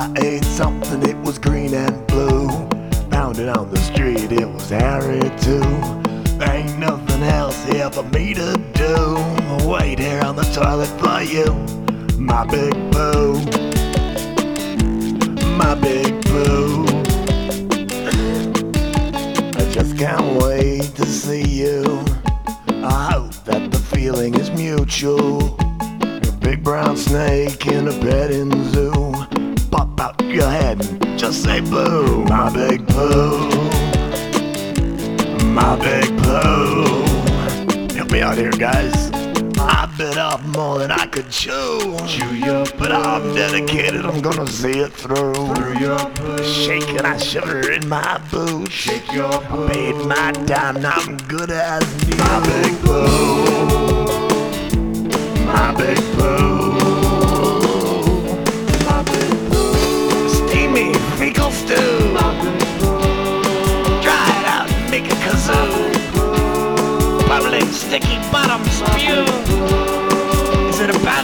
I ate something, it was green and blue. Found it on the street, it was arid too. There ain't nothing else here for me to do. Wait here on the toilet for you, my big boo. My big boo. I just can't wait to see you. I hope that the feeling is mutual. A big brown snake in a petting zoo. Out your head and just say boo. My big boo. My big boo. Help me out here, guys. I've bit off more than I could chew. Chew your But I'm dedicated, I'm gonna see it through. through your poo. Shaking, I shiver in my boots. Shake your poo. Paid my time, now I'm good as new. My big boo. My big boo.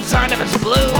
Sign if it's blue?